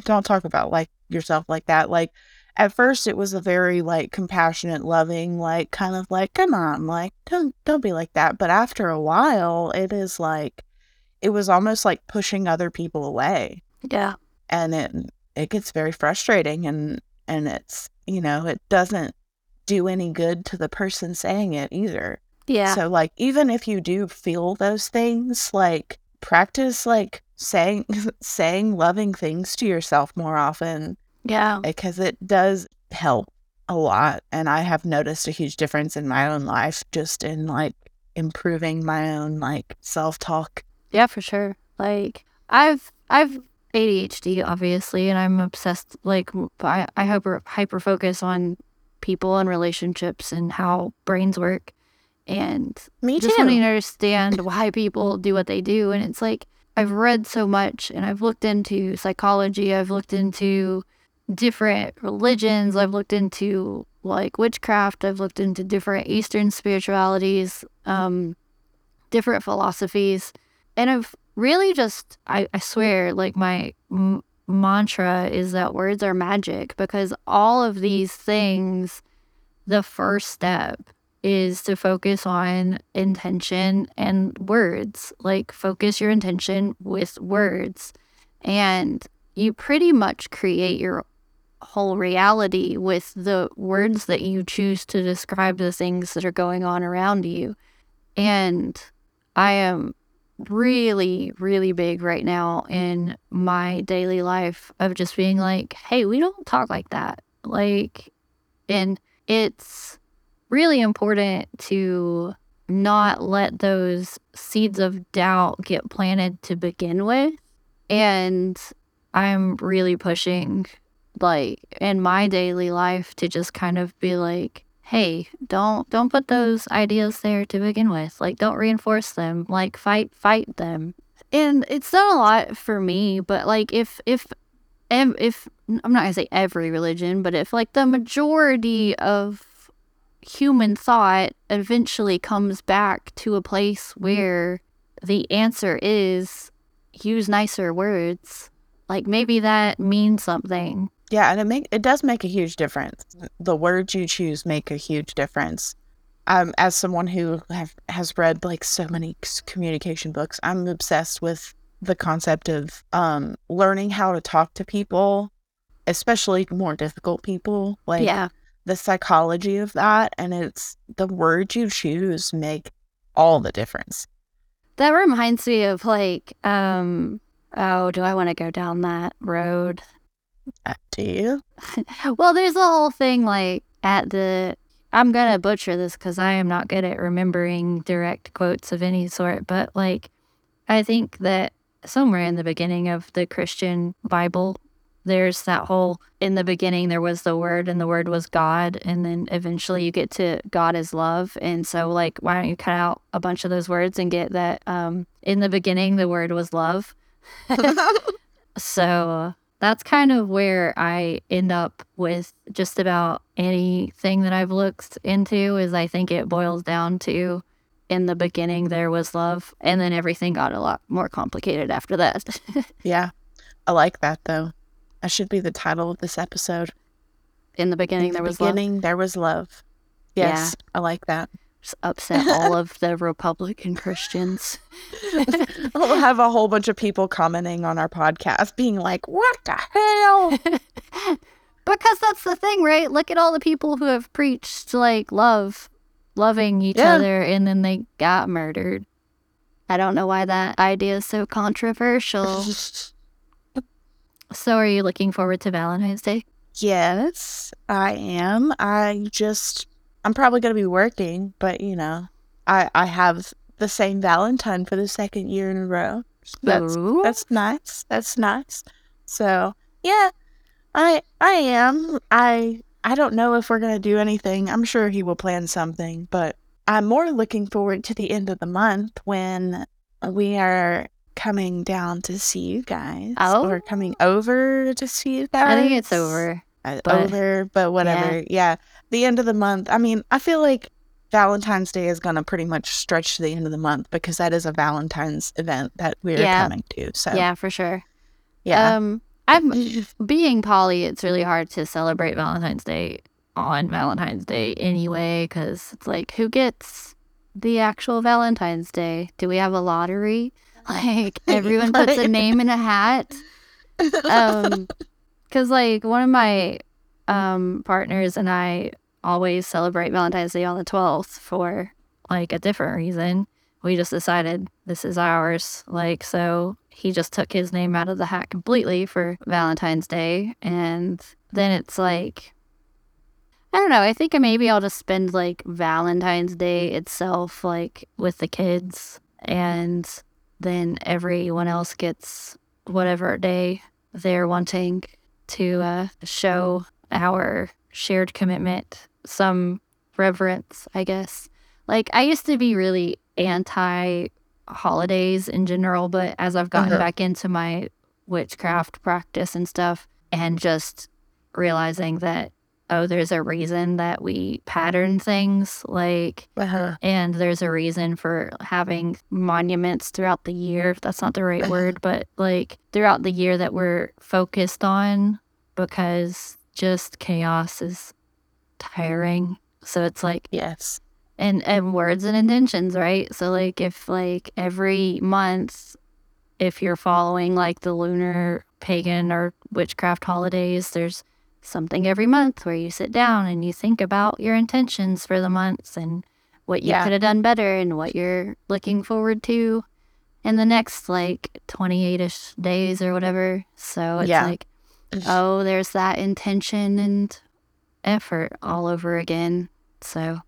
Speaker 3: don't talk about like yourself like that. Like, at first it was a very like compassionate loving like kind of like come on like don't don't be like that but after a while it is like it was almost like pushing other people away.
Speaker 2: Yeah.
Speaker 3: And it it gets very frustrating and and it's you know it doesn't do any good to the person saying it either.
Speaker 2: Yeah.
Speaker 3: So like even if you do feel those things like practice like saying (laughs) saying loving things to yourself more often
Speaker 2: yeah.
Speaker 3: because it does help a lot. And i have noticed a huge difference in my own life just in like improving my own like self-talk
Speaker 2: Yeah, for sure. Like I've I've ADHD obviously, and I'm obsessed. Like I I hyper hyper focus on people and relationships and how brains work, and
Speaker 3: me
Speaker 2: just wanting to understand why people do what they do. And it's like I've read so much, and I've looked into psychology. I've looked into different religions. I've looked into like witchcraft. I've looked into different Eastern spiritualities, um, different philosophies and I've really just I, I swear like my m- mantra is that words are magic because all of these things the first step is to focus on intention and words. Like focus your intention with words. And you pretty much create your whole reality with the words that you choose to describe the things that are going on around you. And i am Mm-hmm. really, really big right now in my daily life of just being like, hey, we don't talk like that. Like, and it's really important to not let those seeds of doubt get planted to begin with. And I'm really pushing, like, in my daily life to just kind of be like, hey don't don't put mm. those ideas there to begin with. Like don't reinforce them. Like fight fight them. And it's done a lot for me but like if if if i'm not gonna say every religion but if like the majority of human thought eventually comes back to a place mm. where the answer is use nicer words like maybe that means something
Speaker 3: yeah and it make it does make a huge difference. The words you choose make a huge difference. Um as someone who have, has read like so many communication books i'm obsessed with the concept of um learning how to talk to people especially more difficult people like
Speaker 2: yeah.
Speaker 3: the psychology of that and it's the words you choose make all the difference.
Speaker 2: That reminds me of like um oh do i want to go down that road
Speaker 3: do you (laughs)
Speaker 2: well there's a whole thing like at the i'm gonna butcher this because i am not good at remembering direct quotes of any sort but like i think that somewhere in the beginning of the christian bible there's that whole in the beginning there was the word and the word was god and then eventually you get to god is love and so like why don't you cut out a bunch of those words and get that um in the beginning the word was love. (laughs) (laughs) So that's kind of where i end up with just about anything that i've looked into is i think it boils down to in the beginning there was love and then everything got a lot more complicated after that (laughs)
Speaker 3: yeah i like that though that should be the title of this episode.
Speaker 2: In the beginning,
Speaker 3: In
Speaker 2: there was
Speaker 3: beginning,
Speaker 2: love.
Speaker 3: there was love. Yes, I like that.
Speaker 2: Upset all of the Republican Christians. (laughs)
Speaker 3: we'll have a whole bunch of people commenting on our podcast being like, what the hell? (laughs)
Speaker 2: because that's the thing, right? Look at all the people who have preached like love, loving each
Speaker 3: Yeah.
Speaker 2: other, and then they got murdered. I don't know why that idea is so controversial. (laughs) so, are you looking forward to Valentine's Day?
Speaker 3: yes, I am. I just, I'm probably going to be working, but you know, I, I have the same Valentine for the second year in a row. That's,
Speaker 2: Ooh.
Speaker 3: that's nice. That's nice. So yeah, I I am. I I don't know if we're gonna do anything. I'm sure he will plan something, but I'm more looking forward to the end of the month when we are coming down to see you guys.
Speaker 2: Oh.
Speaker 3: Or coming over to see you guys.
Speaker 2: I think it's over.
Speaker 3: Uh,
Speaker 2: but-
Speaker 3: over, but whatever. Yeah. The end of the month. I mean, I feel like Valentine's Day is going to pretty much stretch to the end of the month because that is a Valentine's event that we're
Speaker 2: Yeah.
Speaker 3: coming to. So,
Speaker 2: Yeah, for sure.
Speaker 3: yeah.
Speaker 2: Um, I'm (laughs) being poly. It's really hard to celebrate Valentine's Day on Valentine's Day anyway, because it's like, who gets the actual Valentine's Day? Do we have a lottery? (laughs) Like everyone puts a (laughs) name in a hat. Um, because like one of my um partners and I always celebrate Valentine's Day on the twelfth for like a different reason. We just decided this is ours. Like so he just took his name out of the hat completely for Valentine's Day and then it's like I don't know, I think maybe I'll just spend like Valentine's Day itself like with the kids and then everyone else gets whatever day they're wanting to uh, show our shared commitment, some reverence, I guess. Like, I used to be really anti holidays in general, but as I've gotten
Speaker 3: Uh-huh.
Speaker 2: back into my witchcraft practice and stuff, and just realizing that, oh, there's a reason that we pattern things, like,
Speaker 3: Uh-huh.
Speaker 2: and there's a reason for having monuments throughout the year. if That's not the right word, but like throughout the year that we're focused on because just chaos is tiring. So it's like
Speaker 3: Yes.
Speaker 2: and and words and intentions, right? So like if like every month if you're following like the lunar pagan or witchcraft holidays, there's something every month where you sit down and you think about your intentions for the months and what you
Speaker 3: Yeah.
Speaker 2: could have done better and what you're looking forward to in the next like 28ish days or whatever. So it's
Speaker 3: Yeah.
Speaker 2: like oh, there's that intention and effort all over again. So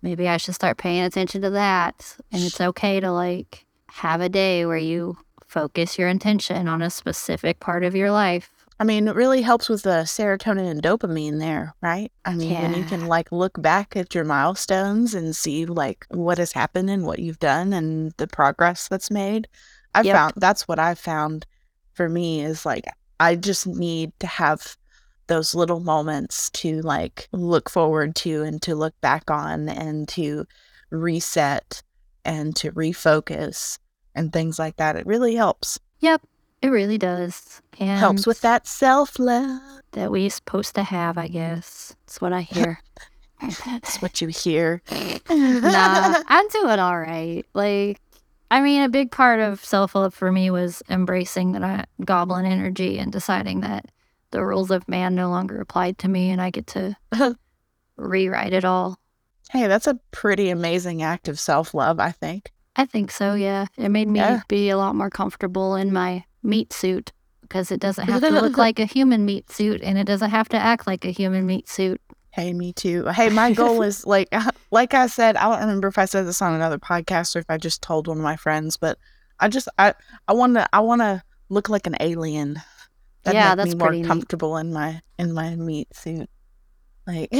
Speaker 2: maybe I should start paying attention to that. And it's okay to like have a day where you focus your intention on a specific part of your life.
Speaker 3: I mean, it really helps with the serotonin and dopamine there, right? I mean, when you can like look back at your milestones and see like what has happened and what you've done and the progress that's made. I
Speaker 2: Yep.
Speaker 3: found that's what I found for me is like I just need to have those little moments to like look forward to and to look back on and to reset and to refocus and things like that. It really helps.
Speaker 2: Yep, it really does. And
Speaker 3: helps with that self love.
Speaker 2: that we're supposed to have, I guess. That's what I hear. (laughs)
Speaker 3: That's what you hear. (laughs)
Speaker 2: nah, I'm doing all right. Like, I mean, a big part of self love for me was embracing that I, goblin energy and deciding that the rules of man no longer applied to me and I get to (laughs) rewrite it all.
Speaker 3: Hey, that's a pretty amazing act of self love, I think.
Speaker 2: I think so, yeah. It made me
Speaker 3: Yeah.
Speaker 2: be a lot more comfortable in my meat suit because it doesn't have to look like a human meat suit and it doesn't have to act like a human meat suit.
Speaker 3: Hey, me too. Hey, my goal is (laughs) like, uh, like I said, I don't remember if I said this on another podcast or if I just told one of my friends, but I just, I, I want to, I want to look like an alien. That'd
Speaker 2: Yeah,
Speaker 3: make
Speaker 2: that's
Speaker 3: me more
Speaker 2: pretty neat.
Speaker 3: comfortable in my in my meat suit. Like, (laughs)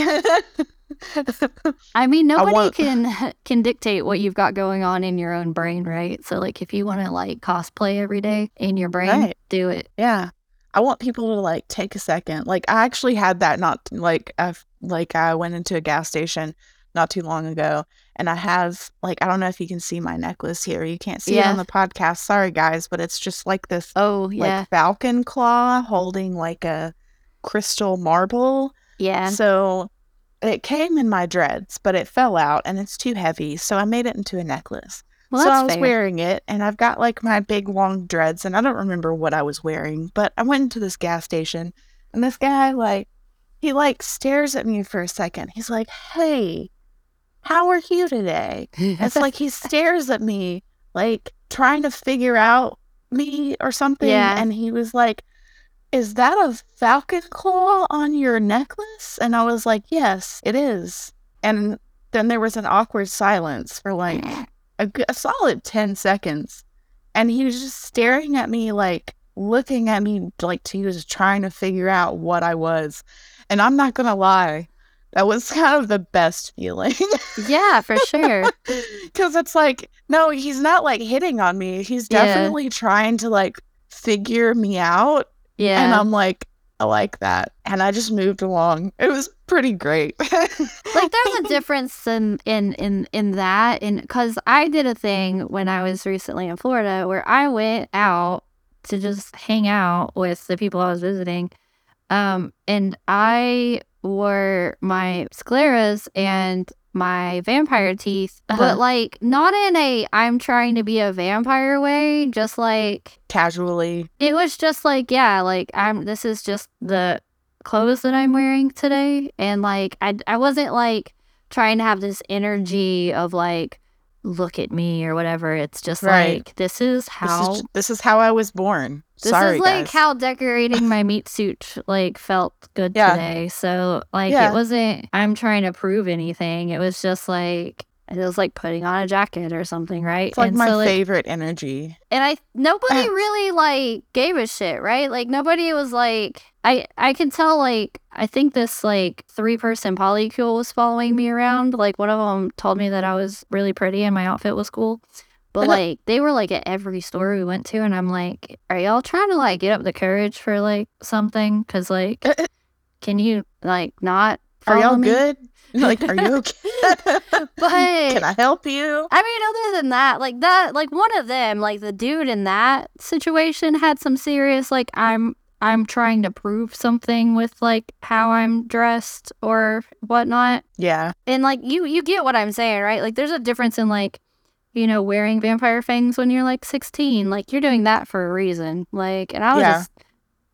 Speaker 2: I mean, nobody
Speaker 3: want-
Speaker 2: can (laughs) can dictate what you've got going on in your own brain, right? So, like, if you want to like cosplay every day in your brain,
Speaker 3: Right.
Speaker 2: do it.
Speaker 3: Yeah. I want people to like take a second. Like I actually had that not like I've like I went into a gas station not too long ago and I have like I don't know if you can see my necklace here. You can't see it on the podcast. Sorry guys, but it's just like this
Speaker 2: Oh yeah,
Speaker 3: like falcon claw holding like a crystal marble.
Speaker 2: Yeah.
Speaker 3: So it came in my dreads, but it fell out and it's too heavy, so I made it into a necklace.
Speaker 2: Well,
Speaker 3: so I was
Speaker 2: fair.
Speaker 3: wearing it, and I've got like my big long dreads, and I don't remember what I was wearing, but I went into this gas station, and this guy like he like stares at me for a second. He's like, "Hey, how are you today?" It's like he (laughs) stares at me, like trying to figure out me or something.
Speaker 2: Yeah.
Speaker 3: And he was like, Is that a falcon claw on your necklace? And I was like, Yes, it is. And then there was an awkward silence for like a solid 10 seconds. And he was just staring at me, like looking at me, like he was trying to figure out what I was. And I'm not going to lie, that was (laughs) kind of the best feeling.
Speaker 2: yeah, for sure. (laughs)
Speaker 3: Because it's like, no, he's not like hitting on me. He's
Speaker 2: Yeah.
Speaker 3: definitely trying to like figure me out.
Speaker 2: Yeah.
Speaker 3: And I'm like, I like that. And I just moved along. It was pretty great. (laughs)
Speaker 2: like there's a difference in in in in that and because i did a thing when i was recently in florida where i went out to just hang out with the people i was visiting um and i wore my scleras and my vampire teeth
Speaker 3: Uh-huh.
Speaker 2: but like not in a i'm trying to be a vampire way just like
Speaker 3: Casually.
Speaker 2: it was just like, yeah, like I'm this is just the clothes that I'm wearing today and like I I wasn't like trying to have this energy of like look at me or whatever. It's just
Speaker 3: Right.
Speaker 2: like this is
Speaker 3: This
Speaker 2: how
Speaker 3: is, this is how I was born.
Speaker 2: This
Speaker 3: Sorry,
Speaker 2: is like
Speaker 3: guys.
Speaker 2: how decorating my meat suit like felt good
Speaker 3: Yeah.
Speaker 2: today. So like
Speaker 3: Yeah.
Speaker 2: it wasn't I'm trying to prove anything. It was just like it was like putting on a jacket or something, right?
Speaker 3: It's like
Speaker 2: and
Speaker 3: my
Speaker 2: so,
Speaker 3: favorite energy.
Speaker 2: and I nobody (clears throat) really like gave a shit, right? Like nobody was like I I can tell like I think this like three person polycule was following me around. Like one of them told me that I was really pretty and my outfit was cool. But like they were like at every store we went to, and I'm like, are y'all trying to like get up the courage for like something? Cause like, eh, eh. can you like not?
Speaker 3: Are y'all
Speaker 2: me?
Speaker 3: good? (laughs) Like, are you okay?
Speaker 2: But
Speaker 3: Can I help you?
Speaker 2: I mean, other than that, like that, like one of them, like the dude in that situation had some serious, like I'm, I'm trying to prove something with like how I'm dressed or whatnot,
Speaker 3: Yeah.
Speaker 2: and like you, you get what I'm saying, right? Like there's a difference in like, you know, wearing vampire fangs when you're like 16, like you're doing that for a reason, like, and I was
Speaker 3: Yeah.
Speaker 2: just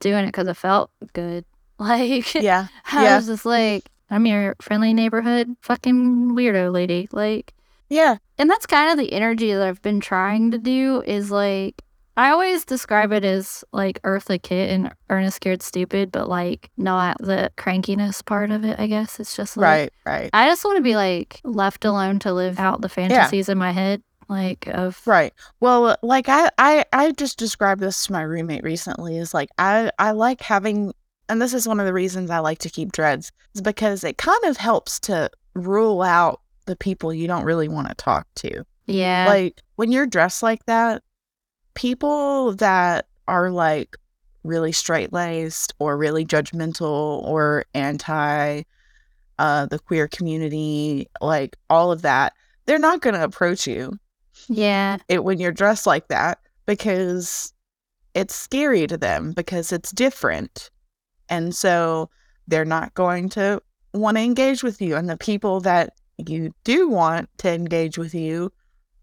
Speaker 2: doing it because it felt good, (laughs) like,
Speaker 3: Yeah. (laughs)
Speaker 2: I
Speaker 3: Yeah.
Speaker 2: was just like, I'm your friendly neighborhood fucking weirdo lady, like.
Speaker 3: Yeah.
Speaker 2: And that's kind of the energy that I've been trying to do is like I always describe it as like Eartha Kitt and Ernest Scared Stupid, but like not the crankiness part of it, I guess. It's just like
Speaker 3: Right. Right.
Speaker 2: I just want to be like left alone to live out the fantasies in my head. Like of
Speaker 3: Right. Well, like I, I, I just described this to my roommate recently. Is like I, I like having, and this is one of the reasons I like to keep dreads, is because it kind of helps to rule out the people you don't really want to talk to.
Speaker 2: yeah.
Speaker 3: Like when you're dressed like that, people that are like really straight laced or really judgmental or anti uh the queer community, like all of that, they're not going to approach you
Speaker 2: yeah.
Speaker 3: it when you're dressed like that because it's scary to them because it's different. And so they're not going to want to engage with you. And the people that you do want to engage with you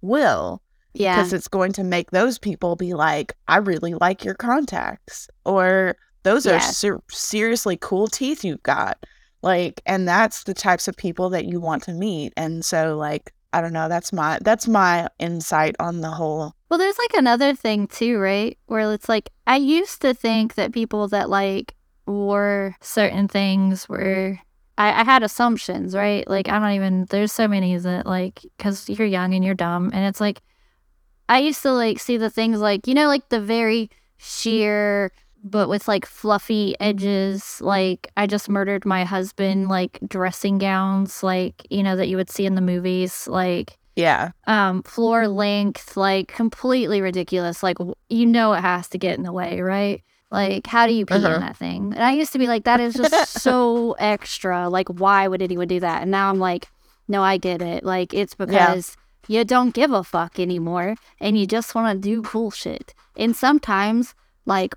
Speaker 3: will
Speaker 2: Yeah.
Speaker 3: because it's going to make those people be like, I really like your contacts, or those
Speaker 2: Yeah.
Speaker 3: are ser- seriously cool teeth you've got. Like, and that's the types of people that you want to meet. And so, like, I don't know. That's my that's my insight on the whole.
Speaker 2: Well, there's like another thing too, right? Where it's like I used to think that people that like wore certain things were. I, I had assumptions, right? Like I don't even. There's so many that like because you're young and you're dumb, and it's like I used to like see the things like you know like the very mm. sheer but with like fluffy edges like i just murdered my husband like dressing gowns like you know that you would see in the movies like
Speaker 3: Yeah,
Speaker 2: um floor length like completely ridiculous like you know it has to get in the way right? Like how do you pee
Speaker 3: Uh-huh.
Speaker 2: in that thing? And i used to be like that is just so (laughs) extra like why would anyone do that? And now i'm like no i get it like it's because you don't give a fuck anymore and you just want to do cool shit and sometimes like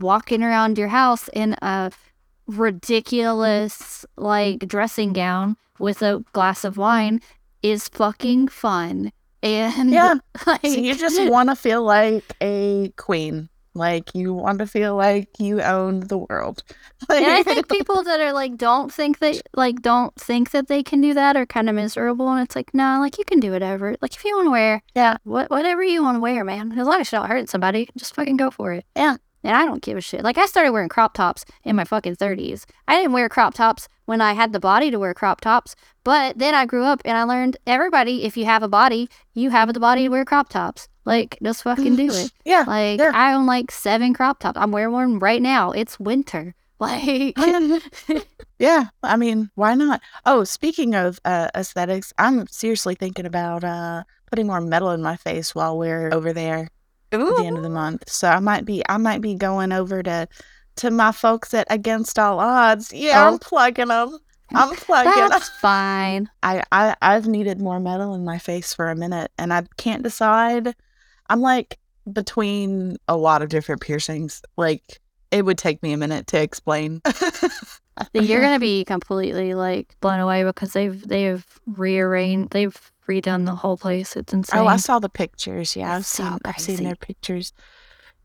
Speaker 2: walking around your house in a mm-hmm. ridiculous like dressing gown with a glass of wine is fucking fun. And
Speaker 3: Yeah.
Speaker 2: like, (laughs)
Speaker 3: So you just want to feel like a queen. Like you want to feel like you own the world.
Speaker 2: and I think (laughs) people that are like don't think that like don't think that they can do that are kind of miserable and it's like no like you can do whatever like if you want to wear
Speaker 3: Yeah.
Speaker 2: what whatever you want to wear man as long as you're not hurting somebody just fucking go for it
Speaker 3: Yeah.
Speaker 2: And I don't give a shit like I started wearing crop tops in my fucking 30s I didn't wear crop tops when I had the body to wear crop tops but then I grew up and I learned everybody if you have a body you have the body to wear crop tops like just fucking do it (laughs)
Speaker 3: yeah.
Speaker 2: like. I own like seven crop tops I'm wearing one right now it's winter (laughs) like (laughs)
Speaker 3: yeah. I mean, why not? Oh, speaking of uh, aesthetics, I'm seriously thinking about uh, putting more metal in my face while we're over there at the end of the month. So I might be I might be going over to to my folks at Against All Odds. Yeah,
Speaker 2: Oh.
Speaker 3: I'm plugging them. I'm plugging.
Speaker 2: That's fine.
Speaker 3: I, I I've needed more metal in my face for a minute and I can't decide. I'm like between a lot of different piercings. Like it would take me a minute to explain.
Speaker 2: You're (laughs) gonna be completely like blown away because they've they've rearranged they've redone the whole place. It's insane.
Speaker 3: Oh, I saw the pictures. Yeah, I've
Speaker 2: so
Speaker 3: seen I've seen their pictures.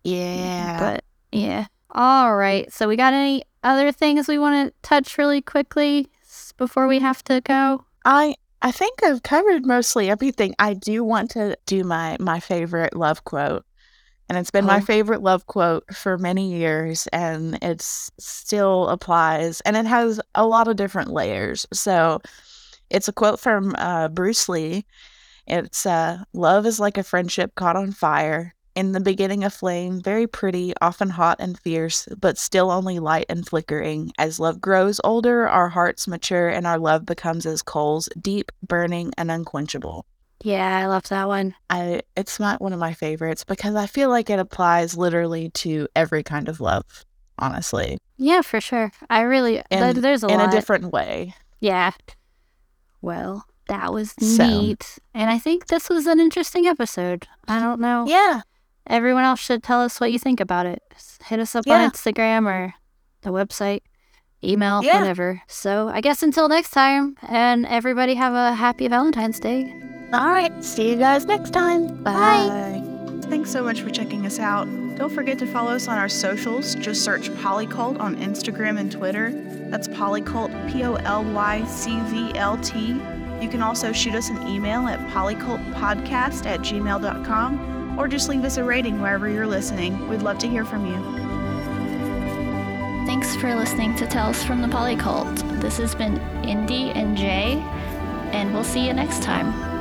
Speaker 3: Yeah.
Speaker 2: But yeah. All right. So we got any other things we want to touch really quickly before we have to go?
Speaker 3: I I think I've covered mostly everything. I do want to do my my favorite love quote. And it's been my
Speaker 2: Oh.
Speaker 3: favorite love quote for many years and it's still applies and it has a lot of different layers. So it's a quote from uh, Bruce Lee. It's uh, love is like a friendship caught on fire. In the beginning, a flame, very pretty, often hot and fierce, but still only light and flickering. As love grows older, our hearts mature and our love becomes as coals, deep, burning, and unquenchable.
Speaker 2: Yeah, I love that one.
Speaker 3: I it's not one of my favorites because I feel like it applies literally to every kind of love, honestly,
Speaker 2: Yeah, for sure. I really
Speaker 3: In-
Speaker 2: there's a lot
Speaker 3: in
Speaker 2: lot.
Speaker 3: a different way.
Speaker 2: Yeah. Well, that was
Speaker 3: So-
Speaker 2: neat. And I think this was an interesting episode. I don't know.
Speaker 3: Yeah.
Speaker 2: Everyone else should tell us what you think about it. Hit us up
Speaker 3: Yeah.
Speaker 2: on Instagram or the website, email,
Speaker 3: Yeah.
Speaker 2: whatever. So I guess until next time, and everybody have a happy Valentine's Day.
Speaker 3: All right. See you guys next time.
Speaker 2: Bye.
Speaker 4: Thanks so much for checking us out. Don't forget to follow us on our socials. Just search Polycult on Instagram and Twitter. That's Polycult, P O L Y C V L T. You can also shoot us an email at polycultpodcast at gmail.com or just leave us a rating wherever you're listening. We'd love to hear from you.
Speaker 1: Thanks for listening to Tales from the Polycult. This has been Indy and J, and we'll see you next time.